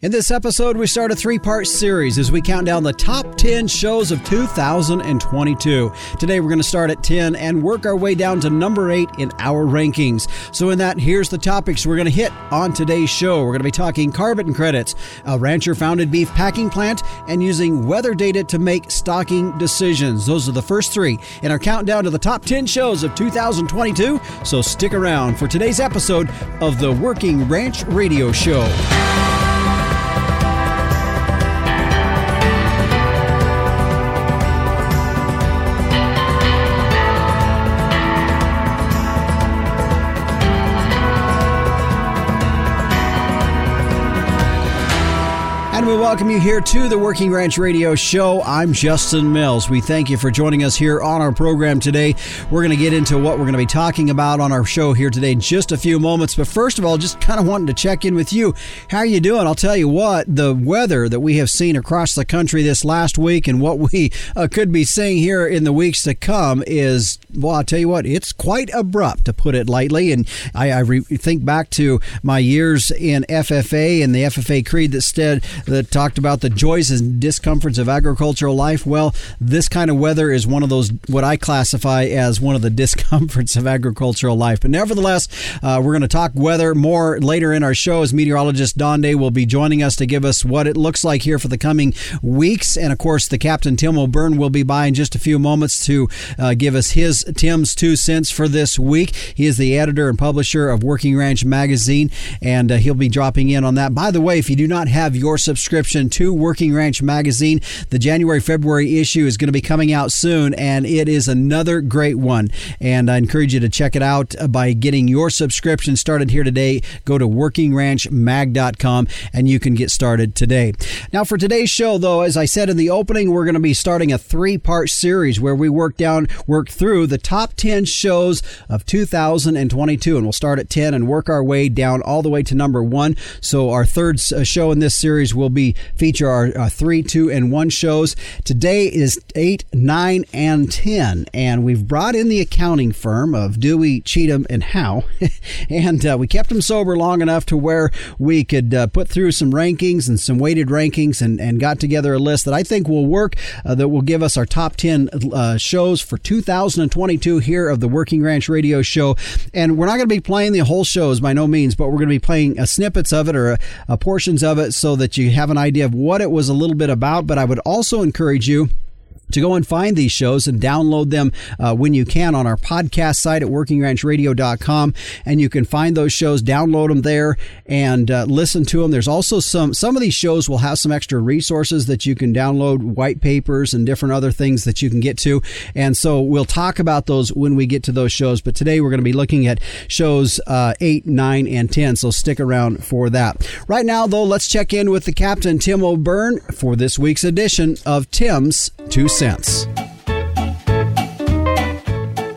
In this episode, we start a three part series as we count down the top 10 shows of 2022. Today, we're going to start at 10 and work our way down to number 8 in our rankings. So, in that, here's the topics we're going to hit on today's show. We're going to be talking carbon credits, a rancher founded beef packing plant, and using weather data to make stocking decisions. Those are the first three in our countdown to the top 10 shows of 2022. So, stick around for today's episode of the Working Ranch Radio Show. Welcome you here to the Working Ranch Radio Show. I'm Justin Mills. We thank you for joining us here on our program today. We're going to get into what we're going to be talking about on our show here today in just a few moments. But first of all, just kind of wanting to check in with you. How are you doing? I'll tell you what, the weather that we have seen across the country this last week and what we uh, could be seeing here in the weeks to come is, well, I'll tell you what, it's quite abrupt to put it lightly. And I, I re- think back to my years in FFA and the FFA creed that said that talked about the joys and discomforts of agricultural life. Well, this kind of weather is one of those, what I classify as one of the discomforts of agricultural life. But nevertheless, uh, we're going to talk weather more later in our show as meteorologist Don Day will be joining us to give us what it looks like here for the coming weeks. And of course, the Captain Tim O'Byrne will be by in just a few moments to uh, give us his Tim's two cents for this week. He is the editor and publisher of Working Ranch Magazine, and uh, he'll be dropping in on that. By the way, if you do not have your subscription, subscription to Working Ranch Magazine. The January February issue is going to be coming out soon, and it is another great one. And I encourage you to check it out by getting your subscription started here today. Go to workingranchmag.com and you can get started today. Now, for today's show, though, as I said in the opening, we're going to be starting a three part series where we work down, work through the top 10 shows of 2022. And we'll start at 10 and work our way down all the way to number one. So, our third uh, show in this series will be be feature our, our three, two, and one shows. Today is eight, nine, and ten, and we've brought in the accounting firm of Dewey, Cheatham, and Howe, and uh, we kept them sober long enough to where we could uh, put through some rankings and some weighted rankings, and, and got together a list that I think will work. Uh, that will give us our top ten uh, shows for 2022 here of the Working Ranch Radio Show, and we're not going to be playing the whole shows by no means, but we're going to be playing uh, snippets of it or uh, portions of it so that you have an idea of what it was a little bit about, but I would also encourage you to go and find these shows and download them uh, when you can on our podcast site at workingranchradio.com and you can find those shows download them there and uh, listen to them there's also some some of these shows will have some extra resources that you can download white papers and different other things that you can get to. And so we'll talk about those when we get to those shows but today we're going to be looking at shows uh, 8 9 and 10 so stick around for that. Right now though let's check in with the captain tim o'byrne for this week's edition of tim's 2 cents.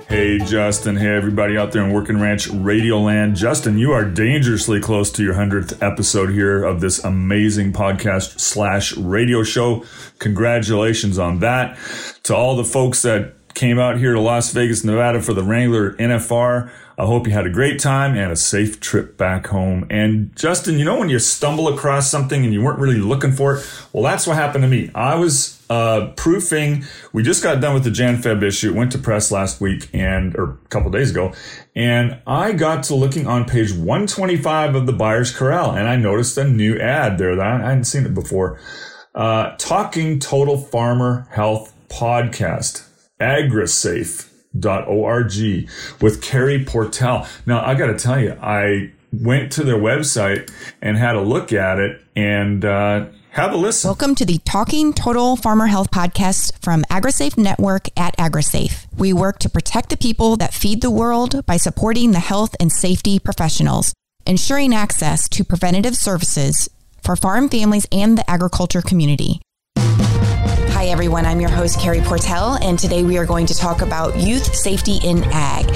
Hey, Justin. Hey, everybody out there in Working Ranch Radio Land. Justin, you are dangerously close to your 100th episode here of this amazing podcast slash radio show. Congratulations on that. To all the folks that came out here to Las Vegas, Nevada for the Wrangler NFR, I hope you had a great time and a safe trip back home. And Justin, you know when you stumble across something and you weren't really looking for it? Well, that's what happened to me. I was uh, proofing. We just got done with the Jan Feb issue. It went to press last week and or a couple days ago, and I got to looking on page 125 of the Buyer's Corral, and I noticed a new ad there that I hadn't seen it before. Uh, Talking Total Farmer Health Podcast, AgriSafe org with Carrie Portell. Now, I got to tell you, I went to their website and had a look at it and uh, have a listen. Welcome to the Talking Total Farmer Health podcast from AgriSafe Network at AgriSafe. We work to protect the people that feed the world by supporting the health and safety professionals, ensuring access to preventative services for farm families and the agriculture community. Hi, everyone. I'm your host, Carrie Portell, and today we are going to talk about youth safety in ag.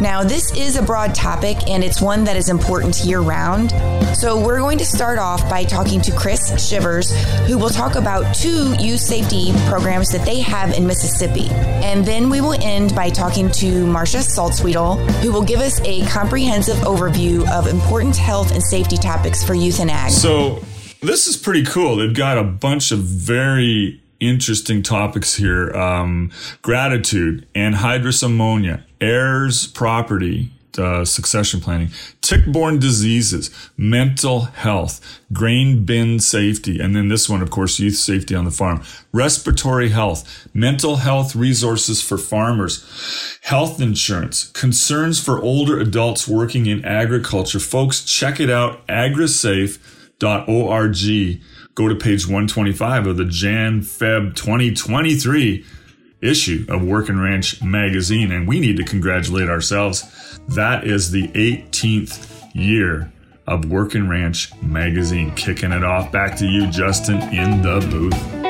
Now, this is a broad topic, and it's one that is important year round. So, we're going to start off by talking to Chris Shivers, who will talk about two youth safety programs that they have in Mississippi. And then we will end by talking to Marcia Saltzwiedel, who will give us a comprehensive overview of important health and safety topics for youth in ag. So, This is pretty cool. They've got a bunch of very interesting topics here um, gratitude, anhydrous ammonia, heirs property, uh, succession planning, tick-borne diseases, mental health, grain bin safety, and then this one, of course, youth safety on the farm, respiratory health, mental health resources for farmers, health insurance, concerns for older adults working in agriculture. Folks, check it out, agrisafe.org. Go to page 125 of the Jan Feb 2023 issue of Working Ranch magazine, and we need to congratulate ourselves. That is the 18th year of Working Ranch magazine. Kicking it off. Back to you, Justin, in the booth.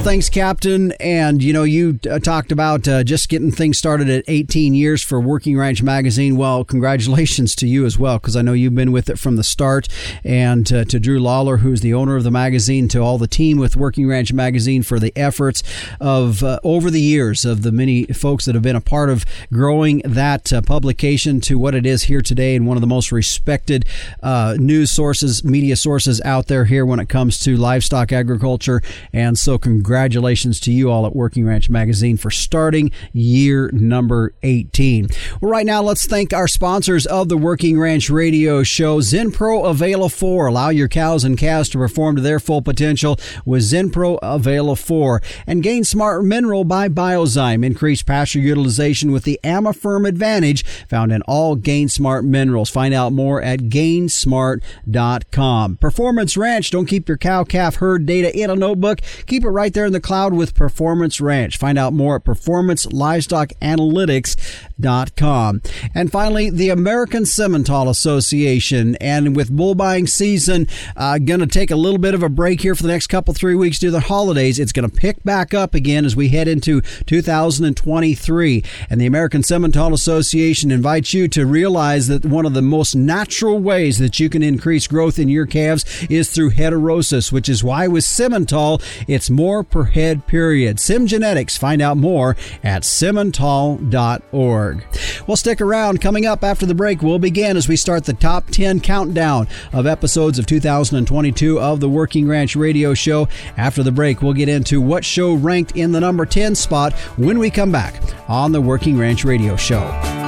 Well, thanks, Captain. And you know, you uh, talked about uh, just getting things started at 18 years for Working Ranch Magazine. Well, congratulations to you as well, because I know you've been with it from the start. And uh, to Drew Lawler, who's the owner of the magazine, to all the team with Working Ranch Magazine for the efforts of uh, over the years of the many folks that have been a part of growing that uh, publication to what it is here today, and one of the most respected uh, news sources, media sources out there here when it comes to livestock agriculture. And so, congratulations congratulations to you all at Working Ranch Magazine for starting year number 18. Well, right now, let's thank our sponsors of the Working Ranch Radio Show. Zinpro Avela 4. Allow your cows and calves to perform to their full potential with Zinpro Avela 4. And Gain Smart Mineral by Biozyme. Increase pasture utilization with the Amaferm Advantage found in all Gain Smart minerals. Find out more at gainsmart.com. Performance Ranch. Don't keep your cow calf herd data in a notebook. Keep it right right there in the cloud with Performance Ranch. Find out more at performancelivestockanalytics.com. And finally, the American Simmental Association. And with bull buying season, uh, going to take a little bit of a break here for the next couple, three weeks due to the holidays. It's going to pick back up again as we head into 2023. And the American Simmental Association invites you to realize that one of the most natural ways that you can increase growth in your calves is through heterosis, which is why with Simmental, it's more per head period. Sim Genetics. Find out more at simmental.org. Well, stick around. Coming up after the break, we'll begin as we start the top 10 countdown of episodes of 2022 of the Working Ranch Radio Show. After the break, we'll get into what show ranked in the number 10 spot when we come back on the Working Ranch Radio Show.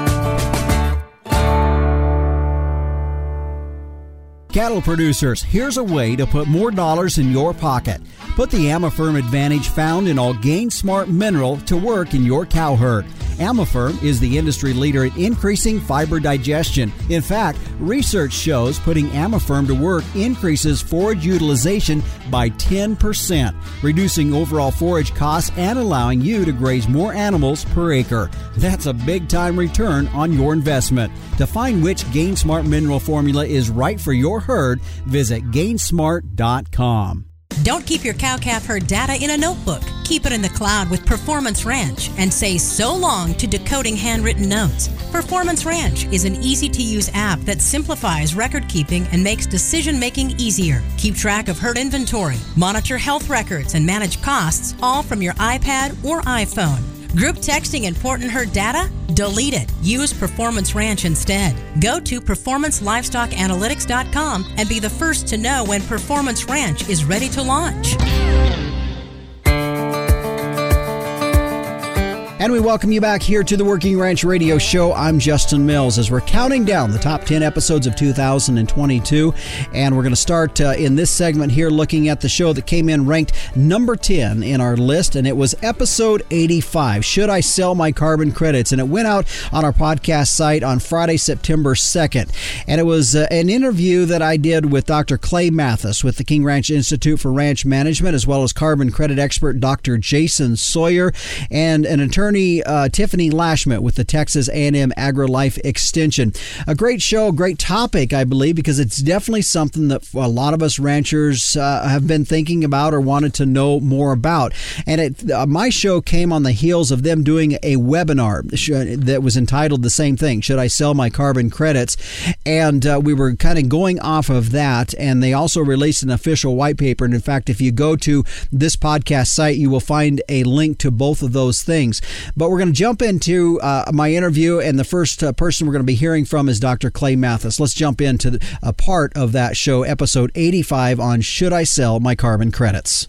Cattle producers, here's a way to put more dollars in your pocket. Put the Amaferm advantage found in all Gain Smart mineral to work in your cow herd. Amaferm is the industry leader in increasing fiber digestion. In fact, research shows putting Amaferm to work increases forage utilization by 10%, reducing overall forage costs and allowing you to graze more animals per acre. That's a big time return on your investment. To find which Gain Smart mineral formula is right for your herd, visit gainsmart.com. Don't keep your cow calf herd data in a notebook. Keep it in the cloud with Performance Ranch and say so long to decoding handwritten notes. Performance Ranch is an easy to use app that simplifies record keeping and makes decision making easier. Keep track of herd inventory, monitor health records, and manage costs all from your iPad or iPhone. Group texting important herd data? Delete it. Use Performance Ranch instead. Go to performancelivestockanalytics.com and be the first to know when Performance Ranch is ready to launch. And we welcome you back here to the Working Ranch Radio Show. I'm Justin Mills as we're counting down the top 10 episodes of 2022. And we're going to start uh, in this segment here looking at the show that came in ranked number 10 in our list. And it was episode 85 Should I Sell My Carbon Credits? And it went out on our podcast site on Friday, September 2nd. And it was uh, an interview that I did with Dr. Clay Mathis with the King Ranch Institute for Ranch Management, as well as carbon credit expert Dr. Jason Sawyer and an attorney attorney uh, Tiffany Lashmet with the Texas A&M AgriLife Extension. A great show, great topic, I believe, because it's definitely something that a lot of us ranchers uh, have been thinking about or wanted to know more about. And it, uh, my show came on the heels of them doing a webinar that was entitled the same thing: "Should I sell my carbon credits?" And uh, we were kind of going off of that, and they also released an official white paper. And in fact, if you go to this podcast site, you will find a link to both of those things. But we're going to jump into uh, my interview, and the first uh, person we're going to be hearing from is Dr. Clay Mathis. Let's jump into a part of that show, episode 85 on Should I Sell My Carbon Credits?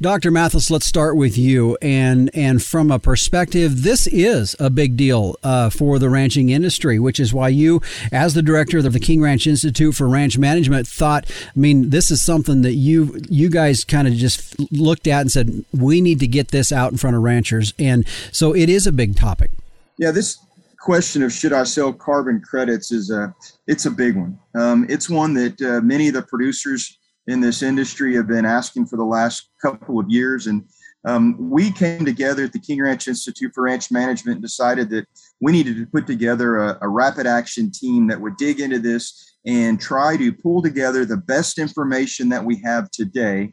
Dr. Mathis, let's start with you. And and from a perspective, this is a big deal uh, for the ranching industry, which is why you, as the director of the King Ranch Institute for Ranch Management, thought, I mean, this is something that you you guys kind of just looked at and said, we need to get this out in front of ranchers. And so it is a big topic. Yeah, this question of should I sell carbon credits is a it's a big one. Um, it's one that uh, many of the producers in this industry have been asking for the last couple of years. And um, we came together at the King Ranch Institute for Ranch Management and decided that we needed to put together a, a rapid action team that would dig into this and try to pull together the best information that we have today.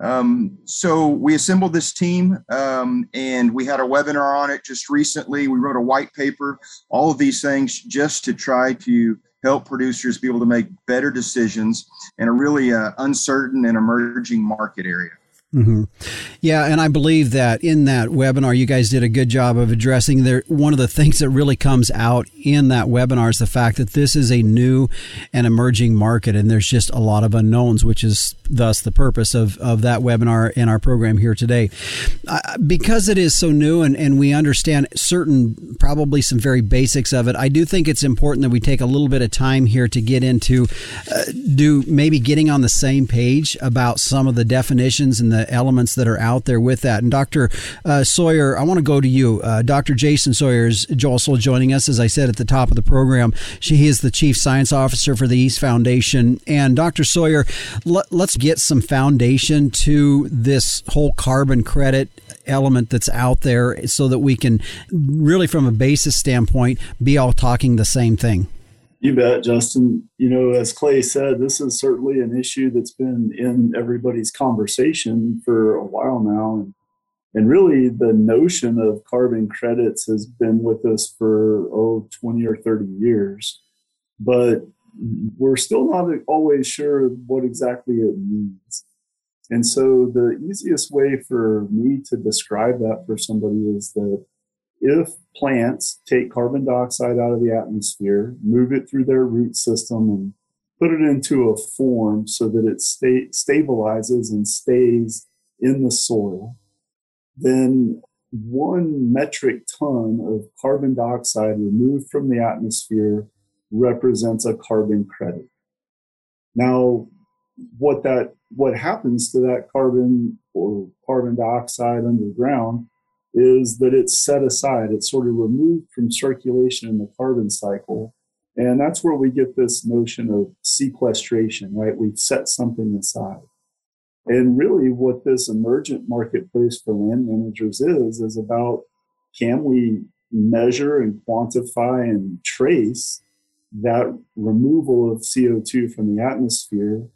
Um, so we assembled this team um, and we had a webinar on it just recently. We wrote a white paper, all of these things just to try to help producers be able to make better decisions in a really uh, uncertain and emerging market area. Mm-hmm. Yeah, and I believe that in that webinar, you guys did a good job of addressing there. One of the things that really comes out in that webinar is the fact that this is a new and emerging market, and there's just a lot of unknowns, which is thus the purpose of, of that webinar in our program here today. Uh, because it is so new and, and we understand certain, probably some very basics of it, I do think it's important that we take a little bit of time here to get into, uh, do maybe getting on the same page about some of the definitions and the elements that are out there with that. And Dr. Uh, Sawyer, I want to go to you. Uh, Dr. Jason Sawyer is also joining us, as I said at the top of the program. She, he is the Chief Science Officer for the East Foundation. And Dr. Sawyer, let, let's get some foundation to this whole carbon credit element that's out there so that we can really from a basis standpoint be all talking the same thing you bet justin. You know as clay said this is certainly an issue that's been in everybody's conversation for a while now. And, and really the notion of carbon credits has been with us for oh 20 or 30 years. But we're still not always sure what exactly it means. And so the easiest way for me to describe that for somebody is that if plants take carbon dioxide out of the atmosphere, move it through their root system and put it into a form so that it sta- stabilizes and stays in the soil, then one metric ton of carbon dioxide removed from the atmosphere represents a carbon credit. Now, what that what happens to that carbon or carbon dioxide underground is that it's set aside. It's sort of removed from circulation in the carbon cycle. And that's where we get this notion of sequestration, right? We set something aside. And really, what this emergent marketplace for land managers is, is about can we measure and quantify and trace that removal of CO2 from the atmosphere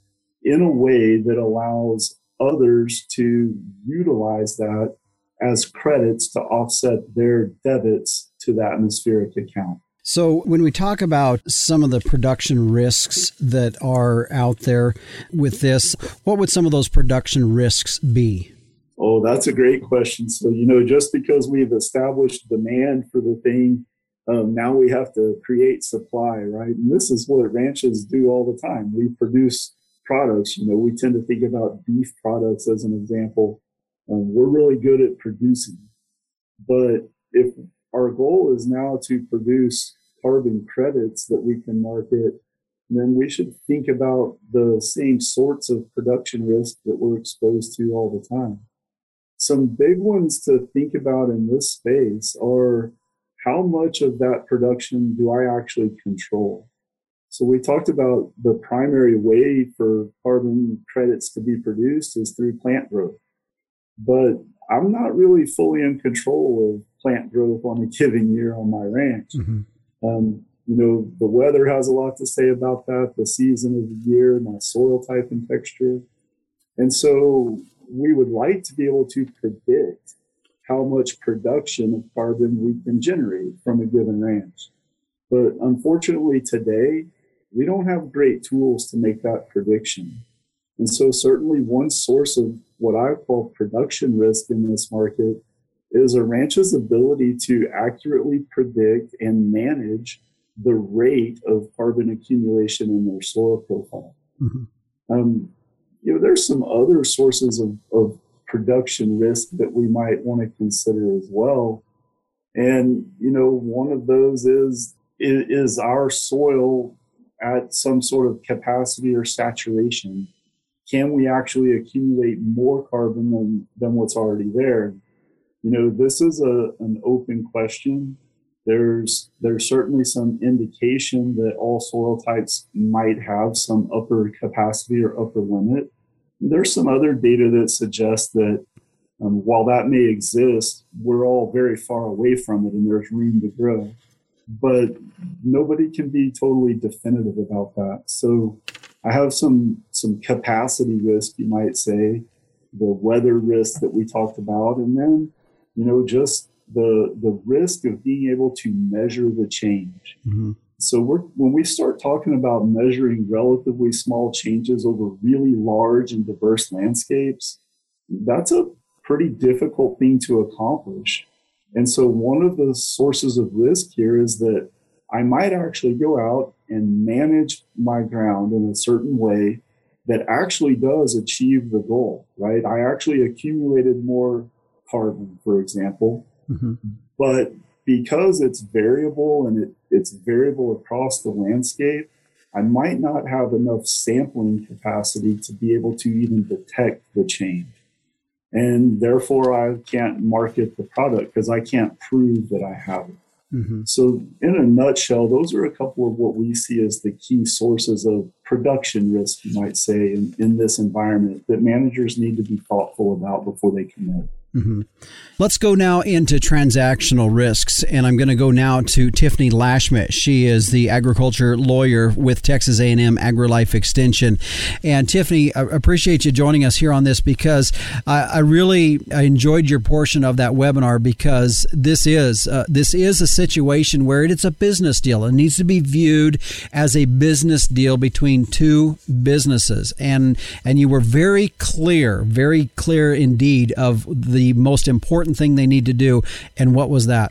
in a way that allows others to utilize that as credits to offset their debits to the atmospheric account. So, when we talk about some of the production risks that are out there with this, what would some of those production risks be? Oh, that's a great question. So, you know, just because we've established demand for the thing um, now we have to create supply, right? And this is what ranches do all the time. We produce products. You know, we tend to think about beef products as an example. Um, we're really good at producing, but if our goal is now to produce carbon credits that we can market, then we should think about the same sorts of production risk that we're exposed to all the time. Some big ones to think about in this space are how much of that production do I actually control? So we talked about the primary way for carbon credits to be produced is through plant growth. But I'm not really fully in control of plant growth on a given year on my ranch. Mm-hmm. Um, you know, the weather has a lot to say about that, the season of the year, my soil type and texture. And so we would like to be able to predict how much production of carbon we can generate from a given ranch. But unfortunately, today, we don't have great tools to make that prediction. And so, certainly, one source of what I call production risk in this market is a ranch's ability to accurately predict and manage the rate of carbon accumulation in their soil profile. Mm-hmm. Um, you know, there's some other sources of, of production risk that we might want to consider as well. And, you know, one of those is, is our soil at some sort of capacity or saturation? Can we actually accumulate more carbon than, than what's already there? You know, this is a, an open question. There's there's certainly some indication that all soil types might have some upper capacity or upper limit. There's some other data that suggests that um, while that may exist, we're all very far away from it and there's room to grow. But nobody can be totally definitive about that. So I have some some capacity risk, you might say, the weather risk that we talked about, and then you know just the the risk of being able to measure the change. Mm-hmm. So we're, when we start talking about measuring relatively small changes over really large and diverse landscapes, that's a pretty difficult thing to accomplish. And so one of the sources of risk here is that I might actually go out and manage my ground in a certain way that actually does achieve the goal, right? I actually accumulated more carbon, for example, mm-hmm. but because it's variable and it, it's variable across the landscape, I might not have enough sampling capacity to be able to even detect the change. And therefore, I can't market the product because I can't prove that I have it. Mm-hmm. So, in a nutshell, those are a couple of what we see as the key sources of production risk, you might say, in, in this environment that managers need to be thoughtful about before they commit. Mm-hmm. Let's go now into transactional risks, and I'm going to go now to Tiffany Lashmet. She is the agriculture lawyer with Texas A&M AgriLife Extension. And Tiffany, I appreciate you joining us here on this because I, I really enjoyed your portion of that webinar because this is uh, this is a situation where it's a business deal. It needs to be viewed as a business deal between two businesses, and and you were very clear, very clear indeed of the the most important thing they need to do, and what was that?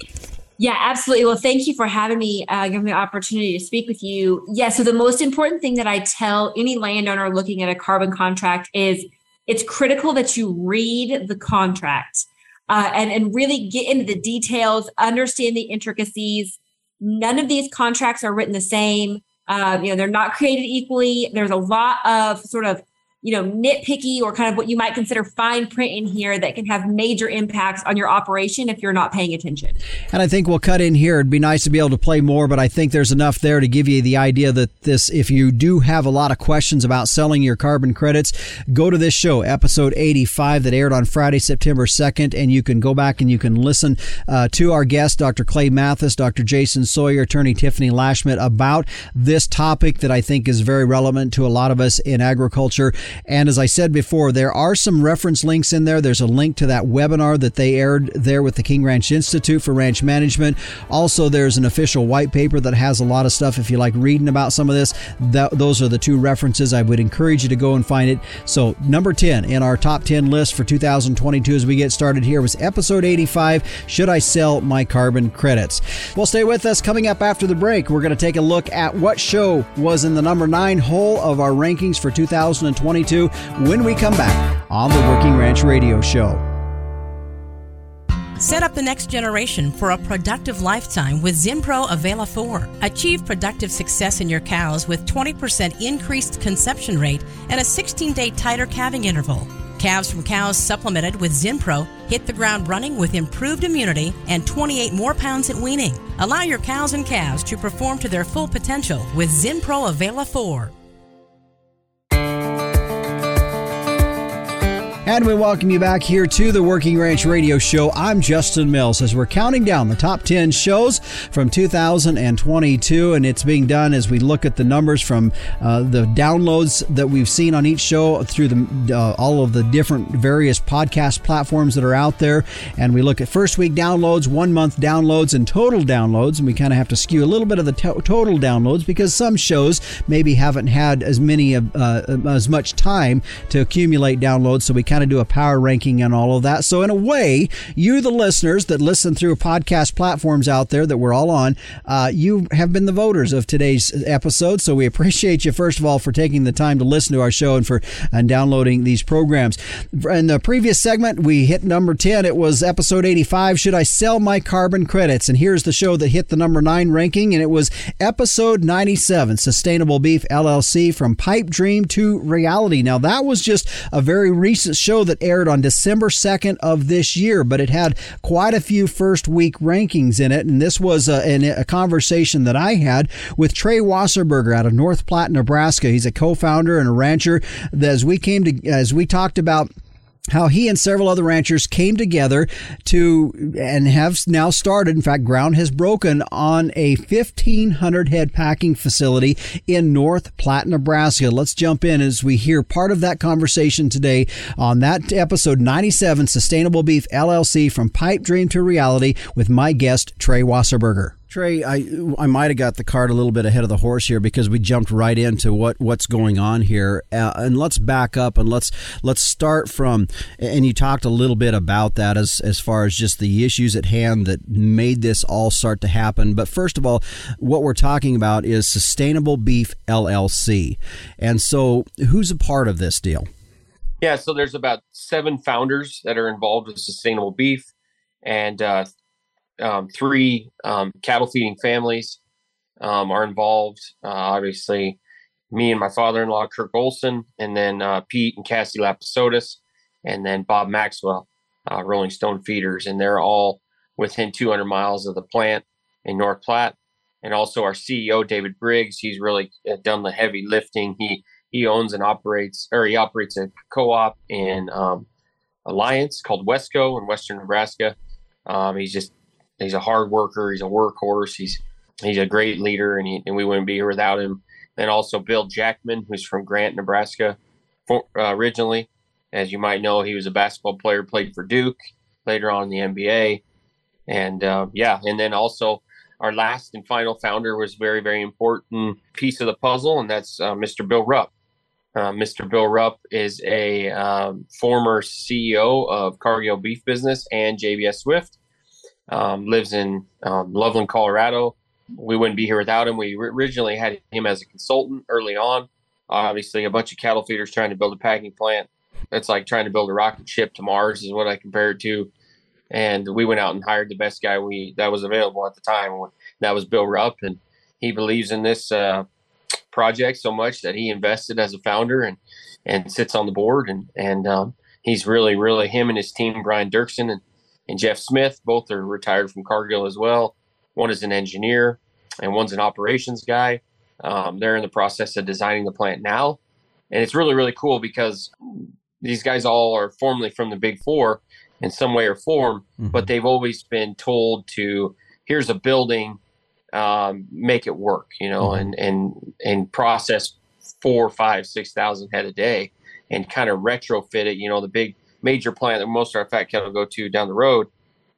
Yeah, absolutely. Well, thank you for having me, uh, giving me the opportunity to speak with you. Yeah, so the most important thing that I tell any landowner looking at a carbon contract is it's critical that you read the contract uh, and, and really get into the details, understand the intricacies. None of these contracts are written the same. Uh, you know, they're not created equally. There's a lot of sort of you know, nitpicky or kind of what you might consider fine print in here that can have major impacts on your operation if you're not paying attention. And I think we'll cut in here. It'd be nice to be able to play more, but I think there's enough there to give you the idea that this, if you do have a lot of questions about selling your carbon credits, go to this show, episode 85, that aired on Friday, September 2nd, and you can go back and you can listen uh, to our guests, Dr. Clay Mathis, Dr. Jason Sawyer, attorney Tiffany Lashmet, about this topic that I think is very relevant to a lot of us in agriculture. And as I said before, there are some reference links in there. There's a link to that webinar that they aired there with the King Ranch Institute for Ranch Management. Also, there's an official white paper that has a lot of stuff. If you like reading about some of this, that, those are the two references. I would encourage you to go and find it. So, number 10 in our top 10 list for 2022 as we get started here was episode 85 Should I Sell My Carbon Credits? Well, stay with us. Coming up after the break, we're going to take a look at what show was in the number nine hole of our rankings for 2022 when we come back on the Working Ranch Radio Show. Set up the next generation for a productive lifetime with Zinpro Avela 4. Achieve productive success in your cows with 20% increased conception rate and a 16 day tighter calving interval. Calves from cows supplemented with Zinpro hit the ground running with improved immunity and 28 more pounds at weaning. Allow your cows and calves to perform to their full potential with Zinpro Avela 4. And we welcome you back here to the Working Ranch Radio Show. I'm Justin Mills as we're counting down the top 10 shows from 2022. And it's being done as we look at the numbers from uh, the downloads that we've seen on each show through the, uh, all of the different various podcast platforms that are out there. And we look at first week downloads, one month downloads, and total downloads. And we kind of have to skew a little bit of the to- total downloads because some shows maybe haven't had as many, uh, as much time to accumulate downloads. So we kind kind of do a power ranking and all of that. So in a way, you the listeners that listen through podcast platforms out there that we're all on, uh, you have been the voters of today's episode. So we appreciate you first of all for taking the time to listen to our show and for and downloading these programs. In the previous segment, we hit number ten. It was episode eighty-five. Should I sell my carbon credits? And here's the show that hit the number nine ranking, and it was episode ninety-seven, Sustainable Beef LLC from pipe dream to reality. Now that was just a very recent show that aired on December 2nd of this year, but it had quite a few first week rankings in it. And this was a, a conversation that I had with Trey Wasserberger out of North Platte, Nebraska. He's a co-founder and a rancher. As we came to, as we talked about how he and several other ranchers came together to and have now started in fact ground has broken on a 1500 head packing facility in north platte nebraska. Let's jump in as we hear part of that conversation today on that episode 97 sustainable beef llc from pipe dream to reality with my guest trey wasserberger Trey, I I might have got the cart a little bit ahead of the horse here because we jumped right into what, what's going on here, uh, and let's back up and let's let's start from. And you talked a little bit about that as as far as just the issues at hand that made this all start to happen. But first of all, what we're talking about is Sustainable Beef LLC, and so who's a part of this deal? Yeah, so there's about seven founders that are involved with Sustainable Beef, and uh, um, three um, cattle feeding families um, are involved. Uh, obviously, me and my father-in-law, Kirk Olson, and then uh, Pete and Cassie Lapaseotes, and then Bob Maxwell, uh, Rolling Stone Feeders, and they're all within 200 miles of the plant in North Platte. And also our CEO, David Briggs, he's really uh, done the heavy lifting. He he owns and operates, or he operates a co-op in um, Alliance called Westco in Western Nebraska. Um, he's just he's a hard worker. He's a workhorse. He's he's a great leader, and he, and we wouldn't be here without him. And also Bill Jackman, who's from Grant, Nebraska, for, uh, originally. As you might know, he was a basketball player, played for Duke, later on in the NBA, and uh, yeah. And then also our last and final founder was very very important piece of the puzzle, and that's uh, Mr. Bill Rupp. Uh, Mr. Bill Rupp is a um, former CEO of Cargill Beef Business and JBS Swift um, lives in um, Loveland, Colorado. We wouldn't be here without him. We originally had him as a consultant early on. Obviously, a bunch of cattle feeders trying to build a packing plant. It's like trying to build a rocket ship to Mars, is what I compare it to. And we went out and hired the best guy we that was available at the time. That was Bill Rupp, and he believes in this uh, project so much that he invested as a founder and and sits on the board. And and um, he's really, really him and his team, Brian Dirksen and and Jeff Smith. Both are retired from Cargill as well. One is an engineer, and one's an operations guy. Um, they're in the process of designing the plant now, and it's really really cool because these guys all are formerly from the Big Four in some way or form, mm-hmm. but they've always been told to here's a building, um, make it work, you know, mm-hmm. and and and process four, five, six thousand head a day, and kind of retrofit it. You know, the big major plant that most of our fat cattle go to down the road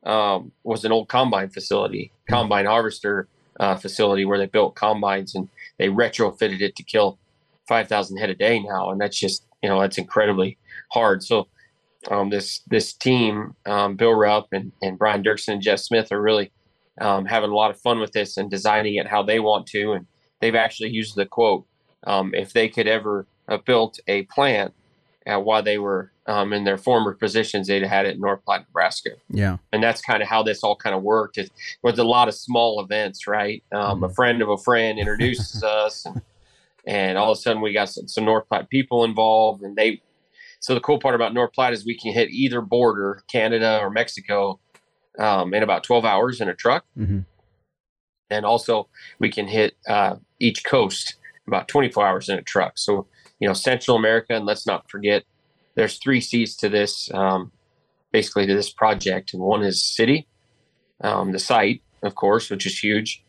um, was an old combine facility, combine harvester uh, facility where they built combines and they retrofitted it to kill 5,000 head a day now. And that's just, you know, that's incredibly hard. So um, this, this team, um, Bill Rupp and, and Brian Dirksen and Jeff Smith are really um, having a lot of fun with this and designing it how they want to. And they've actually used the quote, um, if they could ever have built a plant uh, while they were um, in their former positions, they'd had it in North Platte, Nebraska. Yeah. And that's kind of how this all kind of worked. It was a lot of small events, right? Um, mm-hmm. A friend of a friend introduces us, and, and, all of a sudden we got some, some, North Platte people involved. And they, so the cool part about North Platte is we can hit either border, Canada or Mexico, um, in about 12 hours in a truck. Mm-hmm. And also we can hit uh, each coast about 24 hours in a truck. So, you know, Central America, and let's not forget there's three C's to this, um, basically to this project, and one is city, um, the site, of course, which is huge,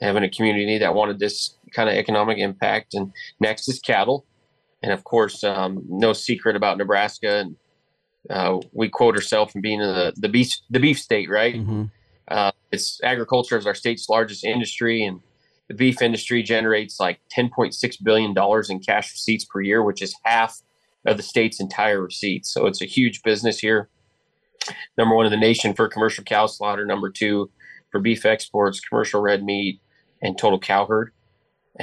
having a community that wanted this kind of economic impact, and next is cattle, and of course, um, no secret about Nebraska, and uh, we quote ourselves from being the the beef the beef state, right? Mm-hmm. Uh, it's agriculture is our state's largest industry, and the beef industry generates like 10.6 billion dollars in cash receipts per year, which is half of the state's entire receipts. So it's a huge business here. Number one in the nation for commercial cow slaughter. Number two for beef exports, commercial red meat, and total cow herd.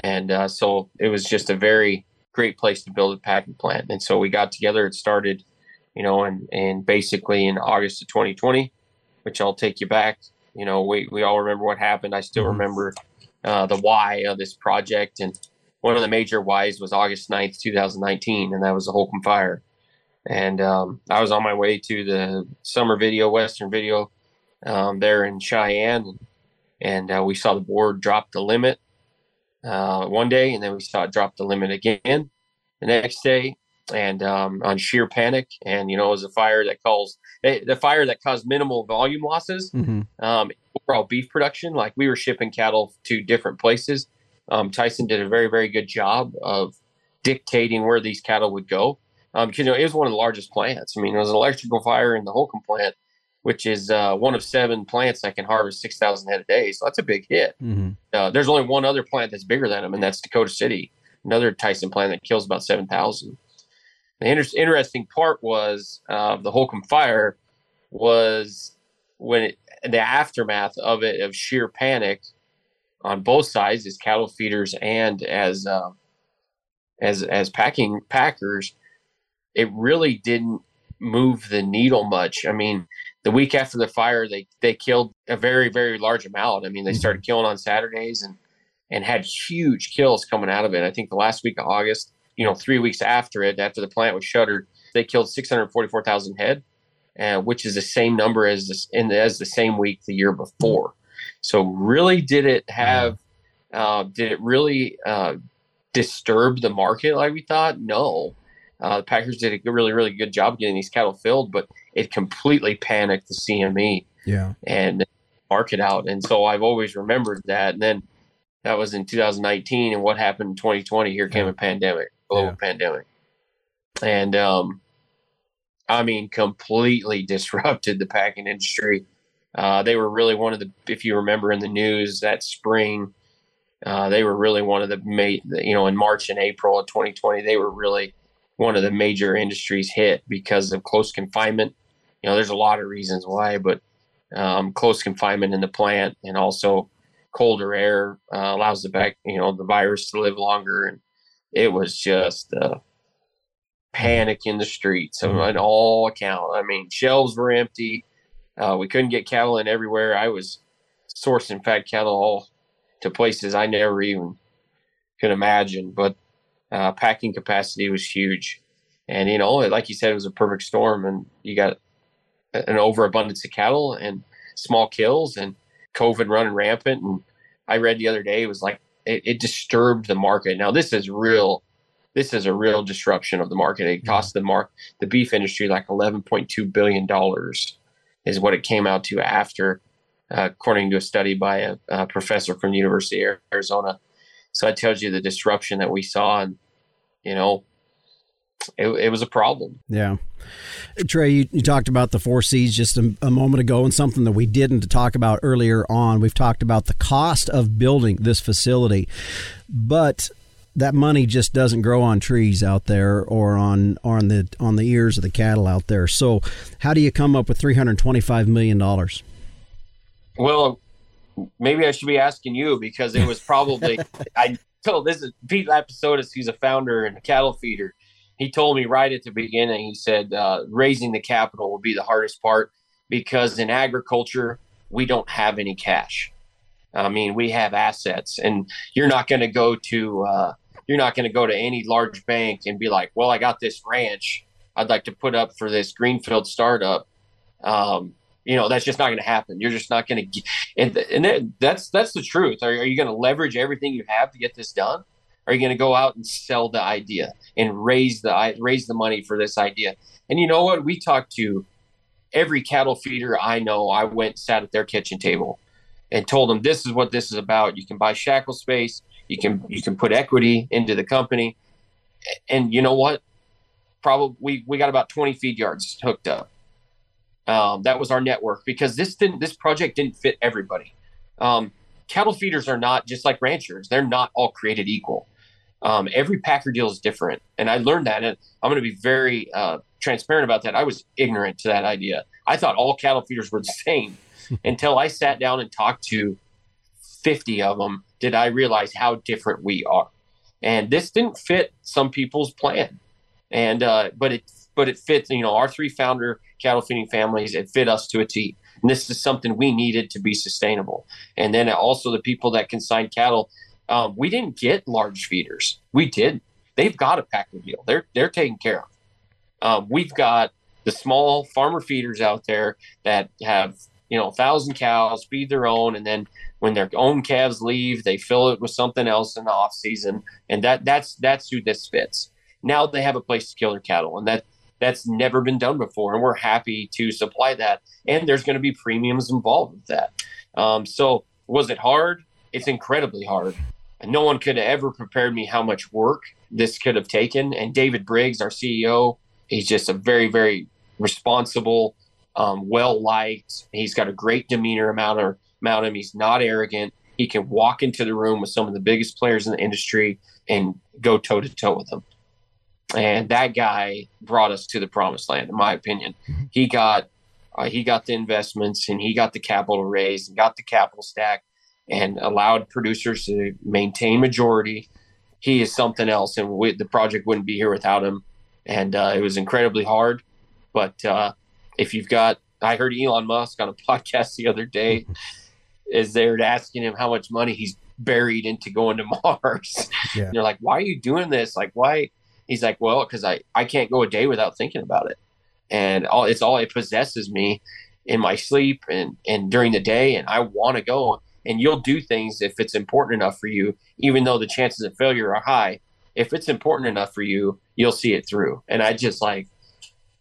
And uh, so it was just a very great place to build a packing plant. And so we got together. It started, you know, and and basically in August of 2020, which I'll take you back. You know, we we all remember what happened. I still mm-hmm. remember uh, the why of this project, and one of the major whys was August 9th, 2019, and that was the Holcomb fire. And um, I was on my way to the summer video, Western video, um, there in Cheyenne, and, and uh, we saw the board drop the limit uh, one day, and then we saw it drop the limit again the next day, and um, on sheer panic. And you know, it was a fire that calls eh, the fire that caused minimal volume losses. Mm-hmm. Um, overall beef production, like we were shipping cattle to different places. Um, Tyson did a very, very good job of dictating where these cattle would go. Um, because you know, it was one of the largest plants. I mean, it was an electrical fire in the Holcomb plant which is uh, one of seven plants that can harvest 6,000 head a day. So that's a big hit. Mm-hmm. Uh, there's only one other plant that's bigger than them, and that's Dakota City, another Tyson plant that kills about 7,000. The inter- interesting part was uh, the Holcomb fire was when it, the aftermath of it, of sheer panic on both sides, as cattle feeders and as uh, as as packing packers, it really didn't move the needle much. I mean, the week after the fire, they they killed a very very large amount. I mean, they mm-hmm. started killing on Saturdays and and had huge kills coming out of it. I think the last week of August, you know, three weeks after it, after the plant was shuttered, they killed 644,000 head, uh, which is the same number as this in the, as the same week the year before. So really, did it have? Uh, did it really uh, disturb the market like we thought? No. Uh, the Packers did a really, really good job getting these cattle filled, but it completely panicked the CME. Yeah. And market out. And so I've always remembered that. And then that was in 2019. And what happened in 2020? Here came yeah. a pandemic, global yeah. pandemic. And, um, I mean, completely disrupted the packing industry. Uh, they were really one of the, if you remember in the news that spring, uh, they were really one of the, you know, in March and April of 2020, they were really one of the major industries hit because of close confinement. You know, there's a lot of reasons why, but um, close confinement in the plant and also colder air uh, allows the back, you know, the virus to live longer. And it was just uh, panic in the streets mm-hmm. on all account. I mean, shelves were empty. Uh, we couldn't get cattle in everywhere. I was sourcing fat cattle all to places I never even could imagine. But uh, packing capacity was huge, and you know, like you said, it was a perfect storm, and you got an overabundance of cattle and small kills and COVID running rampant. And I read the other day it was like it, it disturbed the market. Now this is real. This is a real disruption of the market. It cost the mark the beef industry like eleven point two billion dollars is what it came out to after, uh, according to a study by a, a, professor from the University of Arizona. So that tells you the disruption that we saw, and you know, it, it was a problem. Yeah. Trey, you, you, talked about the four C's just a, a, moment ago, and something that we didn't talk about earlier on. We've talked about the cost of building this facility, but that money just doesn't grow on trees out there or on on the on the ears of the cattle out there. So, how do you come up with three hundred twenty-five million dollars? Well, maybe I should be asking you because it was probably I told this is Pete Lapaseotes, who's a founder and a cattle feeder. He told me right at the beginning, he said, uh, raising the capital will be the hardest part because in agriculture, we don't have any cash. I mean, we have assets, and you're not going to go to uh, you're not going to go to any large bank and be like, "Well, I got this ranch I'd like to put up for this greenfield startup." Um, you know, that's just not going to happen. You're just not going to, and and that's that's the truth. Are, are you going to leverage everything you have to get this done? Are you going to go out and sell the idea and raise the raise the money for this idea? And you know what? We talked to every cattle feeder I know. I went sat at their kitchen table and told them this is what this is about. You can buy shackle space. You can you can put equity into the company. And you know what? Probably we, we got about 20 feed yards hooked up um, that was our network because this didn't this project didn't fit everybody. Um, cattle feeders are not just like ranchers; they're not all created equal. Um, every Packer deal is different, and I learned that, and I'm going to be very uh, transparent about that. I was ignorant to that idea. I thought all cattle feeders were the same until I sat down and talked to 50 of them. Did I realize how different we are? And this didn't fit some people's plan, and uh, but it but it fits. You know, our three founder cattle feeding families. It fit us to a T. And this is something we needed to be sustainable. And then also the people that consign cattle, um, we didn't get large feeders. We did. They've got a packer deal. They're they're taken care of. Um, we've got the small farmer feeders out there that have you know a thousand cows, feed their own, and then when their own calves leave, they fill it with something else in the off season, and that that's that's who this fits. Now they have a place to kill their cattle, and that that's never been done before, and we're happy to supply that. And there's going to be premiums involved with that. Um, so, was it hard? It's incredibly hard. No one could have ever prepared me how much work this could have taken. And David Briggs, our CEO, he's just a very, very responsible, um, well liked. He's got a great demeanor about, her, about him. He's not arrogant. He can walk into the room with some of the biggest players in the industry and go toe to toe with them. And that guy brought us to the promised land in my opinion. He got uh, he got the investments and he got the capital raised and got the capital stack and allowed producers to maintain majority. He is something else and we, the project wouldn't be here without him. And uh, it was incredibly hard. But uh, if you've got i heard elon musk on a podcast the other day is there asking him how much money he's buried into going to mars yeah. they're like why are you doing this like why He's like, well, because I I can't go a day without thinking about it, and all it's all it possesses me in my sleep and and during the day, and I want to go. And you'll do things if it's important enough for you, even though the chances of failure are high. If it's important enough for you, you'll see it through. And I just like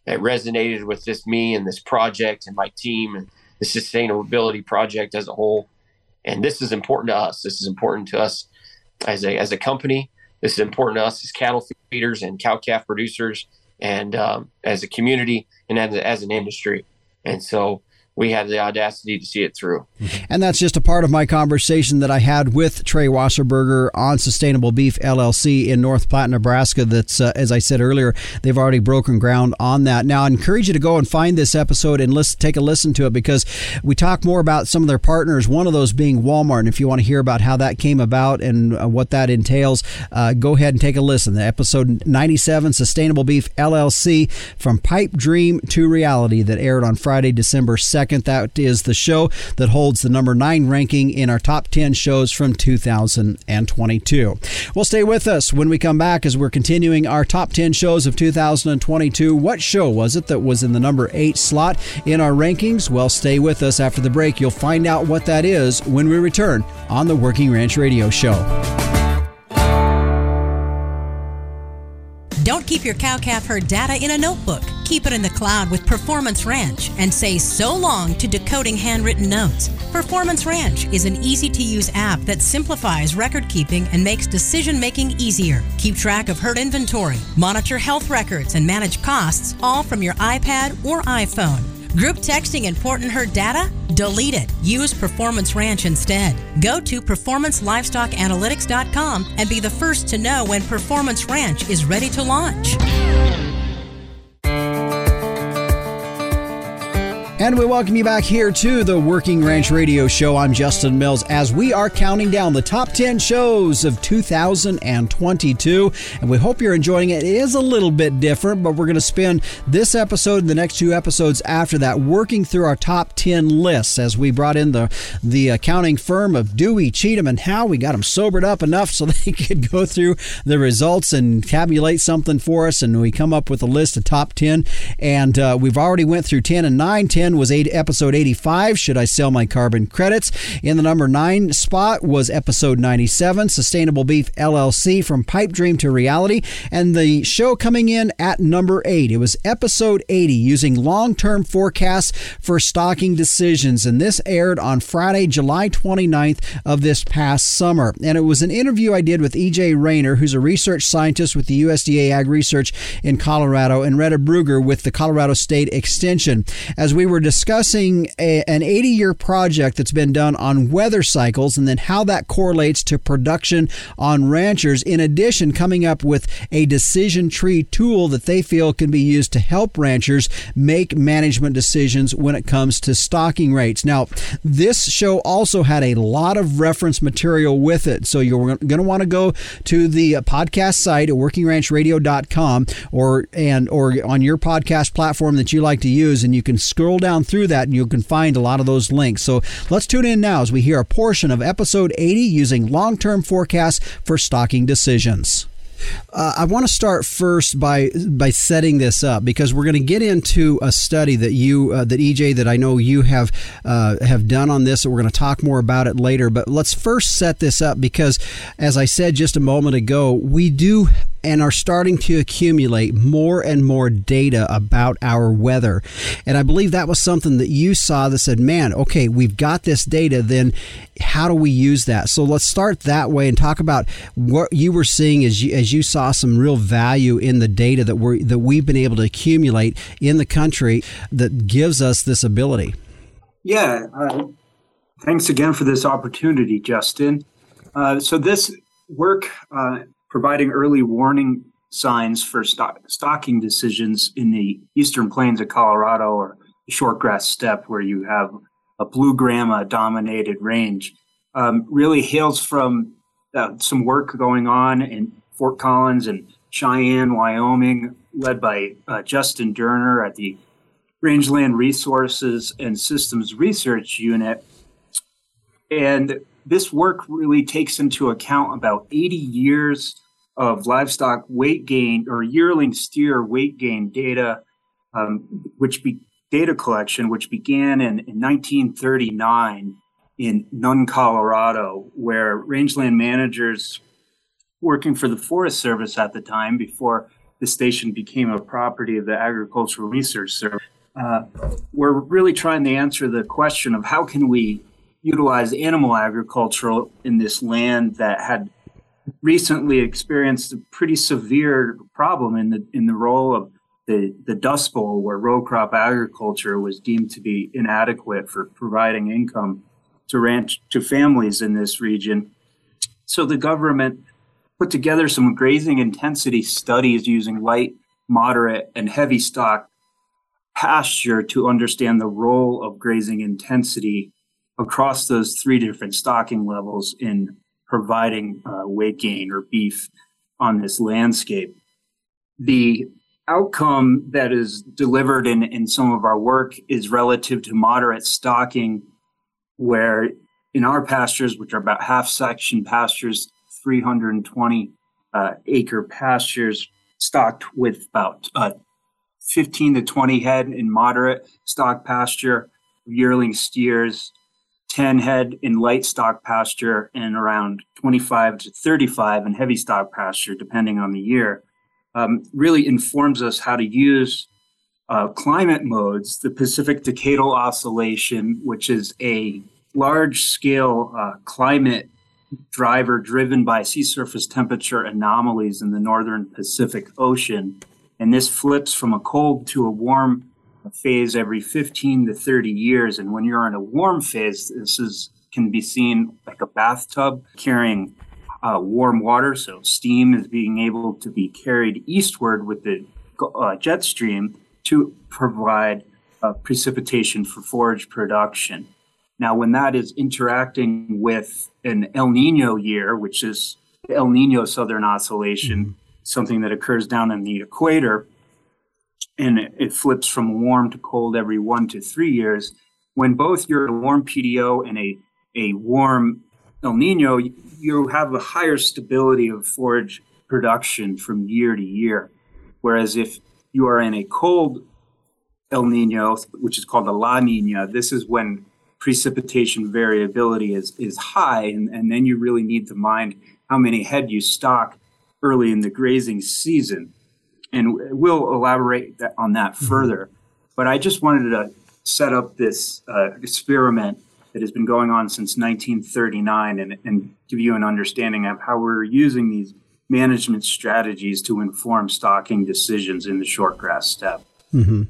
it resonated with just me and this project and my team and the sustainability project as a whole. And this is important to us. This is important to us as a as a company this is important to us as cattle feeders and cow calf producers and um, as a community and as, as an industry. And so we had the audacity to see it through. And that's just a part of my conversation that I had with Trey Wasserburger on Sustainable Beef LLC in North Platte, Nebraska. That's, uh, as I said earlier, they've already broken ground on that. Now, I encourage you to go and find this episode and listen, take a listen to it because we talk more about some of their partners, one of those being Walmart. And if you want to hear about how that came about and uh, what that entails, uh, go ahead and take a listen. The episode 97, Sustainable Beef LLC, from Pipe Dream to Reality, that aired on Friday, December 2nd second. That is the show that holds the number nine ranking in our top 10 shows from 2022. Well, stay with us when we come back as we're continuing our top 10 shows of 2022. What show was it that was in the number eight slot in our rankings? Well, stay with us after the break. You'll find out what that is when we return on the Working Ranch Radio Show. Don't keep your cow calf herd data in a notebook. Keep it in the cloud with Performance Ranch and say so long to decoding handwritten notes. Performance Ranch is an easy to use app that simplifies record keeping and makes decision making easier. Keep track of herd inventory, monitor health records, and manage costs all from your iPad or iPhone. Group texting important herd data? Delete it. Use Performance Ranch instead. Go to performancelivestockanalytics.com and be the first to know when Performance Ranch is ready to launch. And we welcome you back here to the Working Ranch Radio Show. I'm Justin Mills as we are counting down the top 10 shows of 2022. And we hope you're enjoying it. It is a little bit different, but we're going to spend this episode and the next two episodes after that working through our top 10 lists as we brought in the, the accounting firm of Dewey, Cheatham, and Howe. We got them sobered up enough so they could go through the results and tabulate something for us. And we come up with a list of top 10. And uh, we've already went through 10 and 9. 10 10 was eight, episode 85, Should I Sell My Carbon Credits? In the number 9 spot was episode 97, Sustainable Beef LLC from Pipe Dream to Reality. And the show coming in at number 8, it was episode 80, using long term forecasts for stocking decisions. And this aired on Friday, July 29th of this past summer. And it was an interview I did with EJ Raynor, who's a research scientist with the USDA Ag Research in Colorado, and Retta Bruegger with the Colorado State Extension. As we were discussing a, an 80 year project that's been done on weather cycles and then how that correlates to production on ranchers. In addition, coming up with a decision tree tool that they feel can be used to help ranchers make management decisions when it comes to stocking rates. Now, this show also had a lot of reference material with it. So you're going to want to go to the uh, podcast site at workingranchradiocom or and or on your podcast platform that you like to use and you can scroll down through that and you can find a lot of those links. So let's tune in now as we hear a portion of episode 80 using long-term forecasts for stocking decisions. Uh, I want to start first by by setting this up because we're going to get into a study that you uh, that EJ that I know you have uh, have done on this. we're going to talk more about it later. But let's first set this up because, as I said just a moment ago, we do and are starting to accumulate more and more data about our weather. And I believe that was something that you saw that said, man, okay, we've got this data, then how do we use that? So let's start that way and talk about what you were seeing as you, as you saw some real value in the data that we that we've been able to accumulate in the country that gives us this ability. Yeah, uh, thanks again for this opportunity, Justin. Uh, so this work uh, providing early warning signs for stock, stocking decisions in the eastern plains of Colorado or shortgrass steppe, where you have a blue grama dominated range, um, really hails from uh, some work going on in Fort Collins and Cheyenne, Wyoming, led by uh, Justin Derner at the Rangeland Resources and Systems Research Unit. And this work really takes into account about 80 years of livestock weight gain or yearling steer weight gain data, um, which be data collection, which began in, in 1939 in Nunn, Colorado, where rangeland managers working for the Forest Service at the time, before the station became a property of the Agricultural Research Service, uh, were really trying to answer the question of how can we utilize animal agriculture in this land that had recently experienced a pretty severe problem in the in the role of the, the Dust Bowl, where row crop agriculture was deemed to be inadequate for providing income to ranch to families in this region. So the government put together some grazing intensity studies using light, moderate, and heavy stock pasture to understand the role of grazing intensity across those three different stocking levels in providing uh, weight gain or beef on this landscape. The outcome that is delivered in, in some of our work is relative to moderate stocking, where in our pastures, which are about half section pastures, 320 uh, acre pastures, stocked with about uh, 15 to 20 head in moderate stock pasture, yearling steers, 10 head in light stock pasture and around 25 to 35 in heavy stock pasture, depending on the year, um, really informs us how to use uh, climate modes, the Pacific Decadal Oscillation, which is a large scale uh, climate driver driven by sea surface temperature anomalies in the northern Pacific Ocean. And this flips from a cold to a warm phase every 15 to 30 years. And when you're in a warm phase, this is can be seen like a bathtub carrying uh, warm water. So steam is being able to be carried eastward with the uh, jet stream to provide uh, precipitation for forage production. Now, when that is interacting with an El Nino year, which is El Nino Southern Oscillation, mm-hmm. something that occurs down in the equator, and it flips from warm to cold every one to three years. When both you're a warm PDO and a, a warm El Nino, you have a higher stability of forage production from year to year. Whereas if you are in a cold El Nino, which is called a La Nina, this is when precipitation variability is, is high, and, and then you really need to mind how many head you stock early in the grazing season and we'll elaborate on that mm-hmm. further. But I just wanted to set up this uh, experiment that has been going on since 1939 and, and give you an understanding of how we're using these management strategies to inform stocking decisions in the shortgrass steppe. Mm-hmm.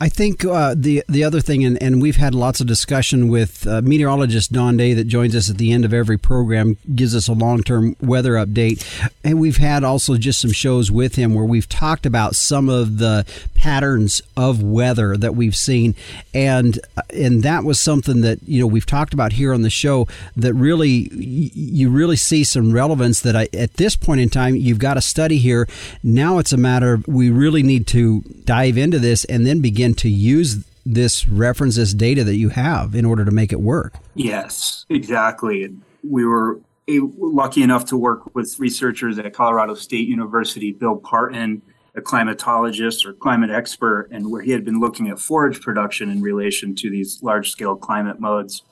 I think uh, the the other thing, and, and we've had lots of discussion with uh, meteorologist Don Day that joins us at the end of every program, gives us a long term weather update, and we've had also just some shows with him where we've talked about some of the patterns of weather that we've seen, and uh, and that was something that you know we've talked about here on the show that really you really see some relevance that I, at this point in time you've got a study here. Now it's a matter of we really need to dive into this and then begin to use this reference, this data that you have in order to make it work. Yes, exactly. We were lucky enough to work with researchers at Colorado State University, Bill Parton, a climatologist or climate expert, and where he had been looking at forage production in relation to these large scale climate modes.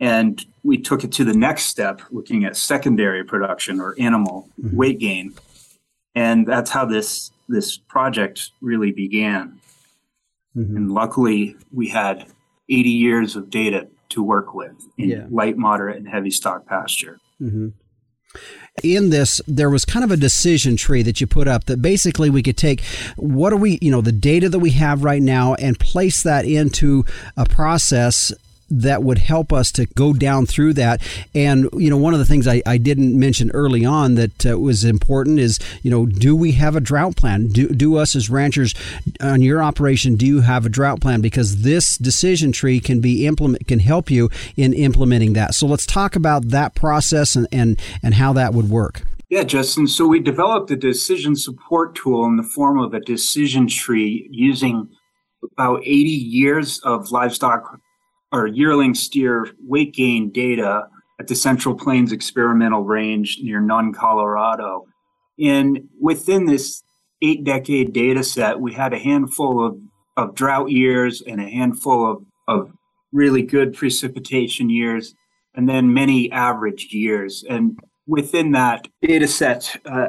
And we took it to the next step, looking at secondary production or animal mm-hmm. weight gain. And that's how this this project really began. Mm-hmm. And luckily, we had 80 years of data to work with in yeah. light, moderate, and heavy stock pasture. Mm-hmm. In this, there was kind of a decision tree that you put up that basically we could take what are we, you know, the data that we have right now and place that into a process that would help us to go down through that. And, you know, one of the things I, I didn't mention early on that uh, was important is, you know, do we have a drought plan? Do, do us as ranchers on your operation, do you have a drought plan? Because this decision tree can be implement, can help you in implementing that. So let's talk about that process and, and, and how that would work. Yeah, Justin. So we developed a decision support tool in the form of a decision tree using about 80 years of livestock or yearling steer weight gain data at the Central Plains Experimental Range near Nunn, Colorado. And within this eight decade data set, we had a handful of, of drought years and a handful of, of really good precipitation years, and then many average years. And within that data set, uh,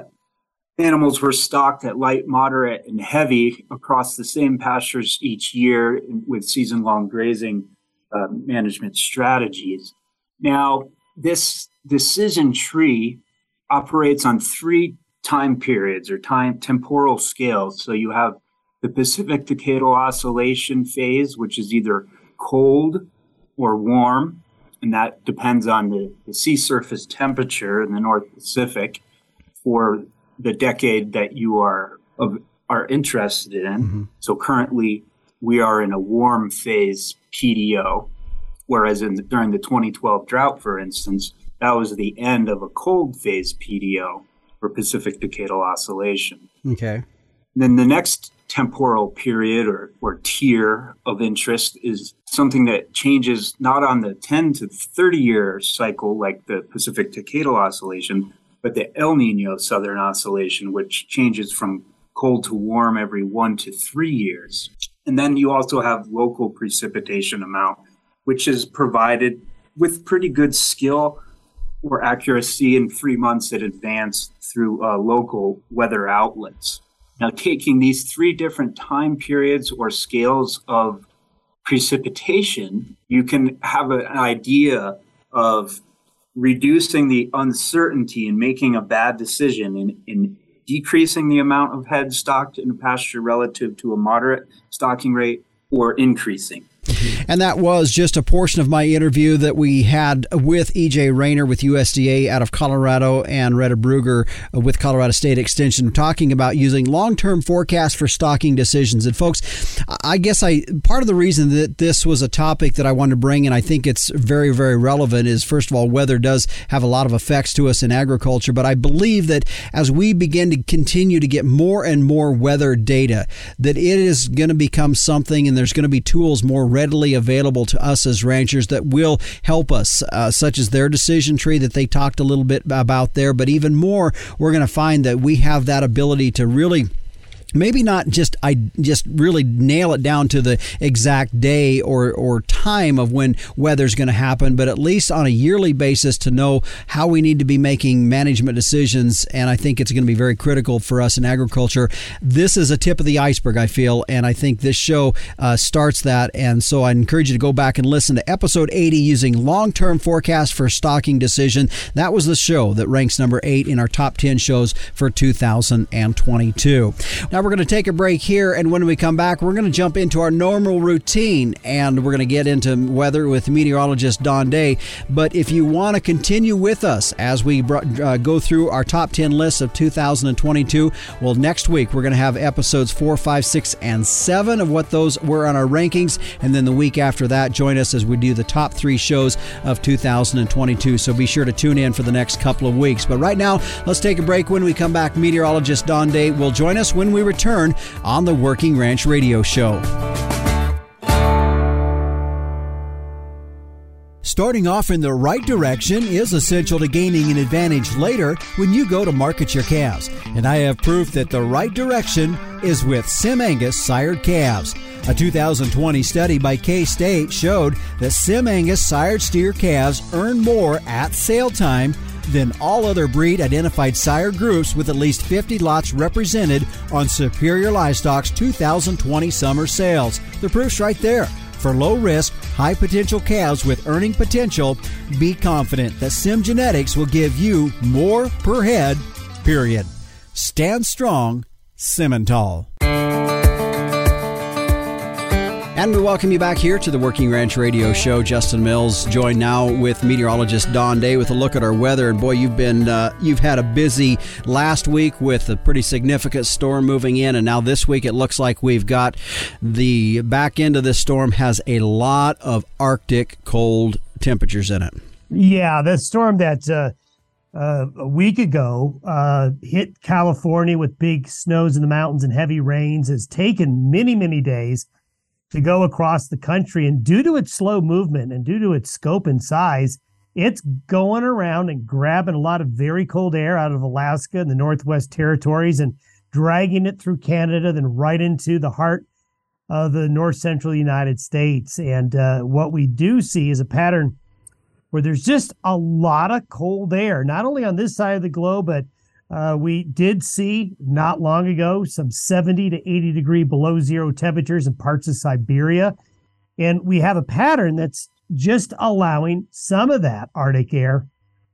animals were stocked at light, moderate, and heavy across the same pastures each year with season long grazing uh, management strategies. Now, this decision tree operates on three time periods or time temporal scales. So you have the Pacific Decadal Oscillation phase, which is either cold or warm, and that depends on the, the sea surface temperature in the North Pacific for the decade that you are of, are interested in. Mm-hmm. So currently, we are in a warm phase PDO, whereas in the, during the 2012 drought, for instance, that was the end of a cold phase PDO for Pacific Decadal Oscillation. Okay. then the next temporal period or, or tier of interest is something that changes not on the 10 to 30 year cycle like the Pacific Decadal Oscillation, but the El Nino Southern Oscillation, which changes from cold to warm every one to three years. And then you also have local precipitation amount, which is provided with pretty good skill or accuracy in three months in advance through uh, local weather outlets. Now, taking these three different time periods or scales of precipitation, you can have an idea of reducing the uncertainty and making a bad decision in, in decreasing the amount of heads stocked in a pasture relative to a moderate stocking rate or increasing. And that was just a portion of my interview that we had with EJ Raynor with USDA out of Colorado and Retta Bruegger with Colorado State Extension talking about using long-term forecasts for stocking decisions. And folks, I guess I part of the reason that this was a topic that I wanted to bring and I think it's very very relevant is first of all weather does have a lot of effects to us in agriculture, but I believe that as we begin to continue to get more and more weather data that it is going to become something and there's going to be tools more readily available to us as ranchers that will help us, uh, such as their decision tree that they talked a little bit about there. But even more, we're going to find that we have that ability to really maybe not just I just really nail it down to the exact day or or time of when weather's going to happen, but at least on a yearly basis to know how we need to be making management decisions. And I think it's going to be very critical for us in agriculture. This is a tip of the iceberg, I feel, and I think this show uh, starts that. And so I encourage you to go back and listen to episode 80 using long-term forecast for stocking decision. That was the show that ranks number eight in our top 10 shows for 2022. Now, Now we're going to take a break here, and when we come back, we're going to jump into our normal routine, and we're going to get into weather with meteorologist Don Day. But if you want to continue with us as we uh, go through our top 10 lists of 2022, well, next week we're going to have episodes four, five, six, and seven of what those were on our rankings, and then the week after that, join us as we do the top three shows of 2022. So be sure to tune in for the next couple of weeks. But right now, let's take a break. When we come back, meteorologist Don Day will join us when we return on the Working Ranch Radio Show. Starting off in the right direction is essential to gaining an advantage later when you go to market your calves. And I have proof that the right direction is with Sim Angus sired calves. A 2020 study by K State showed that Sim Angus sired steer calves earn more at sale time than all other breed identified sire groups with at least 50 lots represented on Superior Livestock's 2020 summer sales. The proof's right there. For low risk, high potential calves with earning potential, be confident that Sim Genetics will give you more per head, period. Stand strong, Simmental. And we welcome you back here to the Working Ranch Radio Show. Justin Mills joined now with meteorologist Don Day with a look at our weather. And boy, you've been uh, you've had a busy last week with a pretty significant storm moving in, and now this week it looks like we've got the back end of this storm has a lot of Arctic cold temperatures in it. Yeah, the storm that. Uh, uh, a week ago uh, hit California with big snows in the mountains and heavy rains has taken many, many days to go across the country. And due to its slow movement and due to its scope and size, it's going around and grabbing a lot of very cold air out of Alaska and the Northwest Territories and dragging it through Canada, then right into the heart of the north central United States. And uh, what we do see is a pattern where there's just a lot of cold air, not only on this side of the globe, but uh, we did see not long ago some 70 to 80 degree below zero temperatures in parts of Siberia. And we have a pattern that's just allowing some of that Arctic air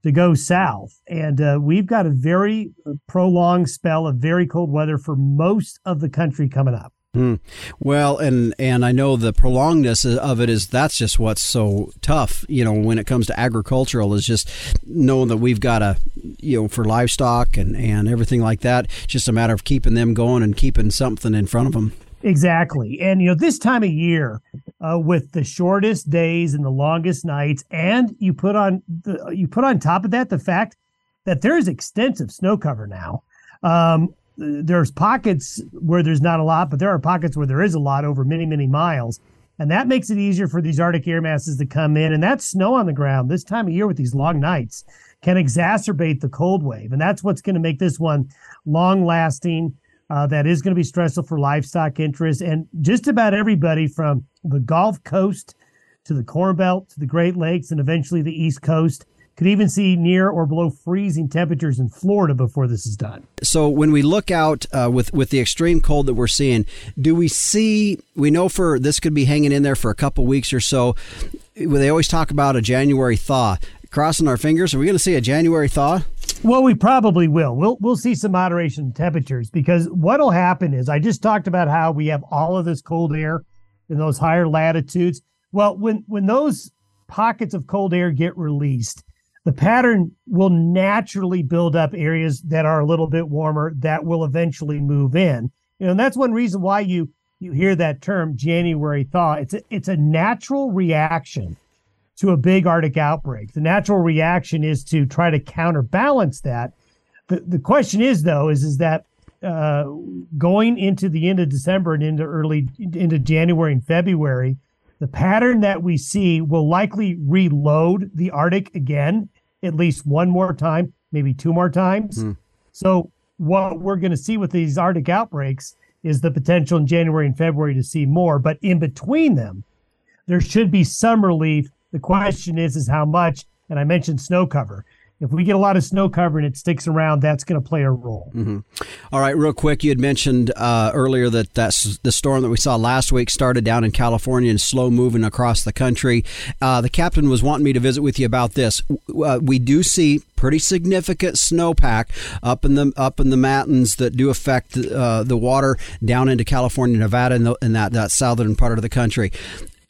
to go south. And uh, we've got a very prolonged spell of very cold weather for most of the country coming up. Mm. Well, and and I know the prolongedness of it is that's just what's so tough. You know, when it comes to agricultural, is just knowing that we've got a you know for livestock and and everything like that. Just a matter of keeping them going and keeping something in front of them. Exactly, and you know this time of year, uh, with the shortest days and the longest nights, and you put on the you put on top of that the fact that there's extensive snow cover now. Um, there's pockets where there's not a lot, but there are pockets where there is a lot over many, many miles. And that makes it easier for these Arctic air masses to come in. And that snow on the ground this time of year with these long nights can exacerbate the cold wave. And that's what's going to make this one long lasting. Uh, that is going to be stressful for livestock interests and just about everybody from the Gulf Coast to the Corn Belt to the Great Lakes and eventually the East Coast could even see near or below freezing temperatures in Florida before this is done. So when we look out uh, with with the extreme cold that we're seeing, do we see? We know for this could be hanging in there for a couple weeks or so. They always talk about a January thaw. Crossing our fingers, are we going to see a January thaw? Well, we probably will. We'll we'll see some moderation in temperatures because what'll happen is I just talked about how we have all of this cold air in those higher latitudes. Well, when when those pockets of cold air get released, the pattern will naturally build up areas that are a little bit warmer that will eventually move in. You know, and that's one reason why you you hear that term January thaw. It's a, it's a natural reaction to a big Arctic outbreak. The natural reaction is to try to counterbalance that. The the question is though is is that uh, going into the end of December and into early into January and February, the pattern that we see will likely reload the Arctic again at least one more time, maybe two more times. Mm. So what we're going to see with these Arctic outbreaks is the potential in January and February to see more, but in between them, there should be some relief. The question is, is how much? And I mentioned snow cover. If we get a lot of snow cover and it sticks around, that's going to play a role. Mm-hmm. All right, real quick, you had mentioned uh, earlier that that's the storm that we saw last week started down in California and slow moving across the country. Uh, the captain was wanting me to visit with you about this. Uh, we do see pretty significant snowpack up in the up in the mountains that do affect uh, the water down into California, Nevada, and, the, and that that southern part of the country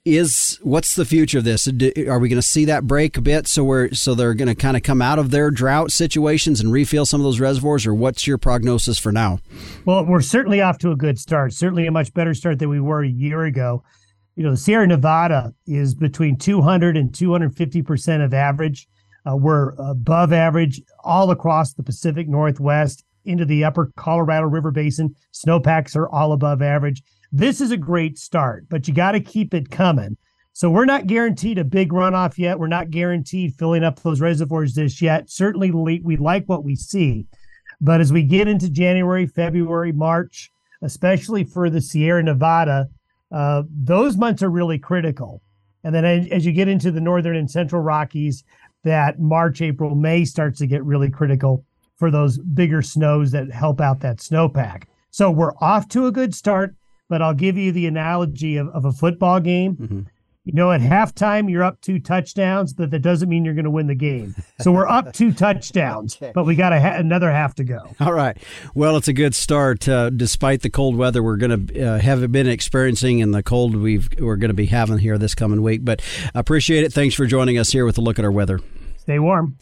is what's the future of this? Are we going to see that break a bit so we're so they're going to kind of come out of their drought situations and refill some of those reservoirs, or what's your prognosis for now? Well, we're certainly off to a good start. Certainly a much better start than we were a year ago. You know, the Sierra Nevada is between 200 and 250 percent of average. Uh, we're above average all across the Pacific Northwest into the upper Colorado River Basin. Snowpacks are all above average this is a great start, but you got to keep it coming. So we're not guaranteed a big runoff yet. We're not guaranteed filling up those reservoirs this yet. Certainly, we like what we see. But as we get into January, February, March, especially for the Sierra Nevada, uh, those months are really critical. And then as you get into the northern and central Rockies, that March, April, May starts to get really critical for those bigger snows that help out that snowpack. So we're off to a good start but I'll give you the analogy of, of a football game. Mm-hmm. You know, at halftime, you're up two touchdowns, but that doesn't mean you're going to win the game. So we're up two touchdowns, okay. but we got ha- another half to go. All right. Well, it's a good start, uh, despite the cold weather we're going to uh, have been experiencing and the cold we've, we're going to be having here this coming week. But appreciate it. Thanks for joining us here with a look at our weather. Stay warm.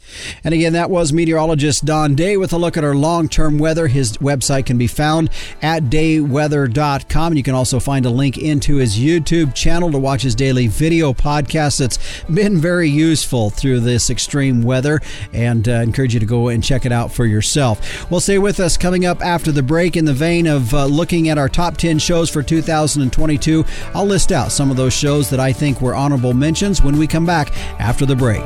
And again, that was meteorologist Don Day with a look at our long term weather. His website can be found at dayweather.com. You can also find a link into his YouTube channel to watch his daily video podcast that's been very useful through this extreme weather. And uh, encourage you to go and check it out for yourself. Well, stay with us coming up after the break in the vein of uh, looking at our top 10 shows for 2022. I'll list out some of those shows that I think were honorable mentions when we come back after the break.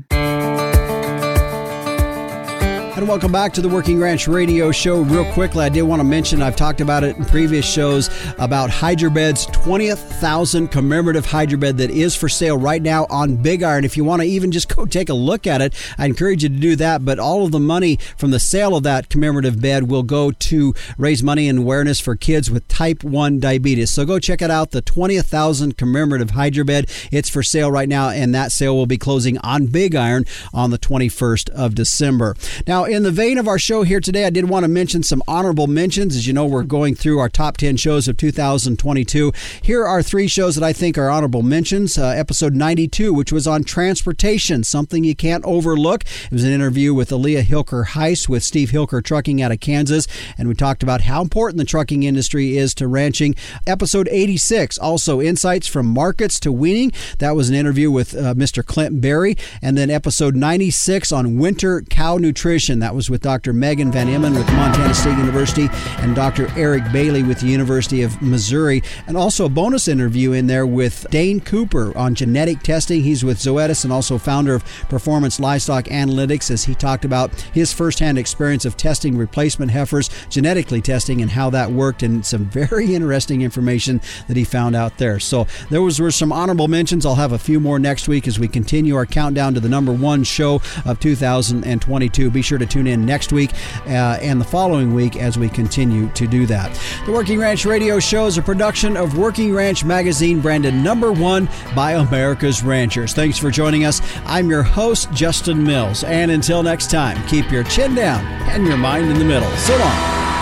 And welcome back to the Working Ranch Radio Show. Real quickly, I did want to mention I've talked about it in previous shows about Hydrobed's 20th thousand commemorative Hydrobed that is for sale right now on Big Iron. If you want to even just go take a look at it, I encourage you to do that. But all of the money from the sale of that commemorative bed will go to raise money and awareness for kids with type 1 diabetes. So go check it out, the 20th thousand commemorative Hydrobed. It's for sale right now, and that sale will be closing on Big Iron on the 21st of December. Now, in the vein of our show here today, I did want to mention some honorable mentions. As you know, we're going through our top 10 shows of 2022. Here are three shows that I think are honorable mentions. Uh, episode 92, which was on transportation, something you can't overlook. It was an interview with Aaliyah Hilker Heist with Steve Hilker Trucking out of Kansas, and we talked about how important the trucking industry is to ranching. Episode 86, also insights from markets to weaning. That was an interview with uh, Mr. Clint Berry. And then episode 96 on winter cow nutrition. That was with Dr. Megan Van Emon with Montana State University and Dr. Eric Bailey with the University of Missouri. And also a bonus interview in there with Dane Kuper on genetic testing. He's with Zoetis and also founder of Performance Livestock Analytics as he talked about his firsthand experience of testing replacement heifers, genetically testing, and how that worked, and some very interesting information that he found out there. So there was, were some honorable mentions. I'll have a few more next week as we continue our countdown to the number one show of 2022. Be sure to tune in next week uh, and the following week as we continue to do that. The Working Ranch Radio Show is a production of Working Ranch Magazine, branded number one by America's Ranchers. Thanks for joining us. I'm your host, Justin Mills. And until next time, keep your chin down and your mind in the middle. So long.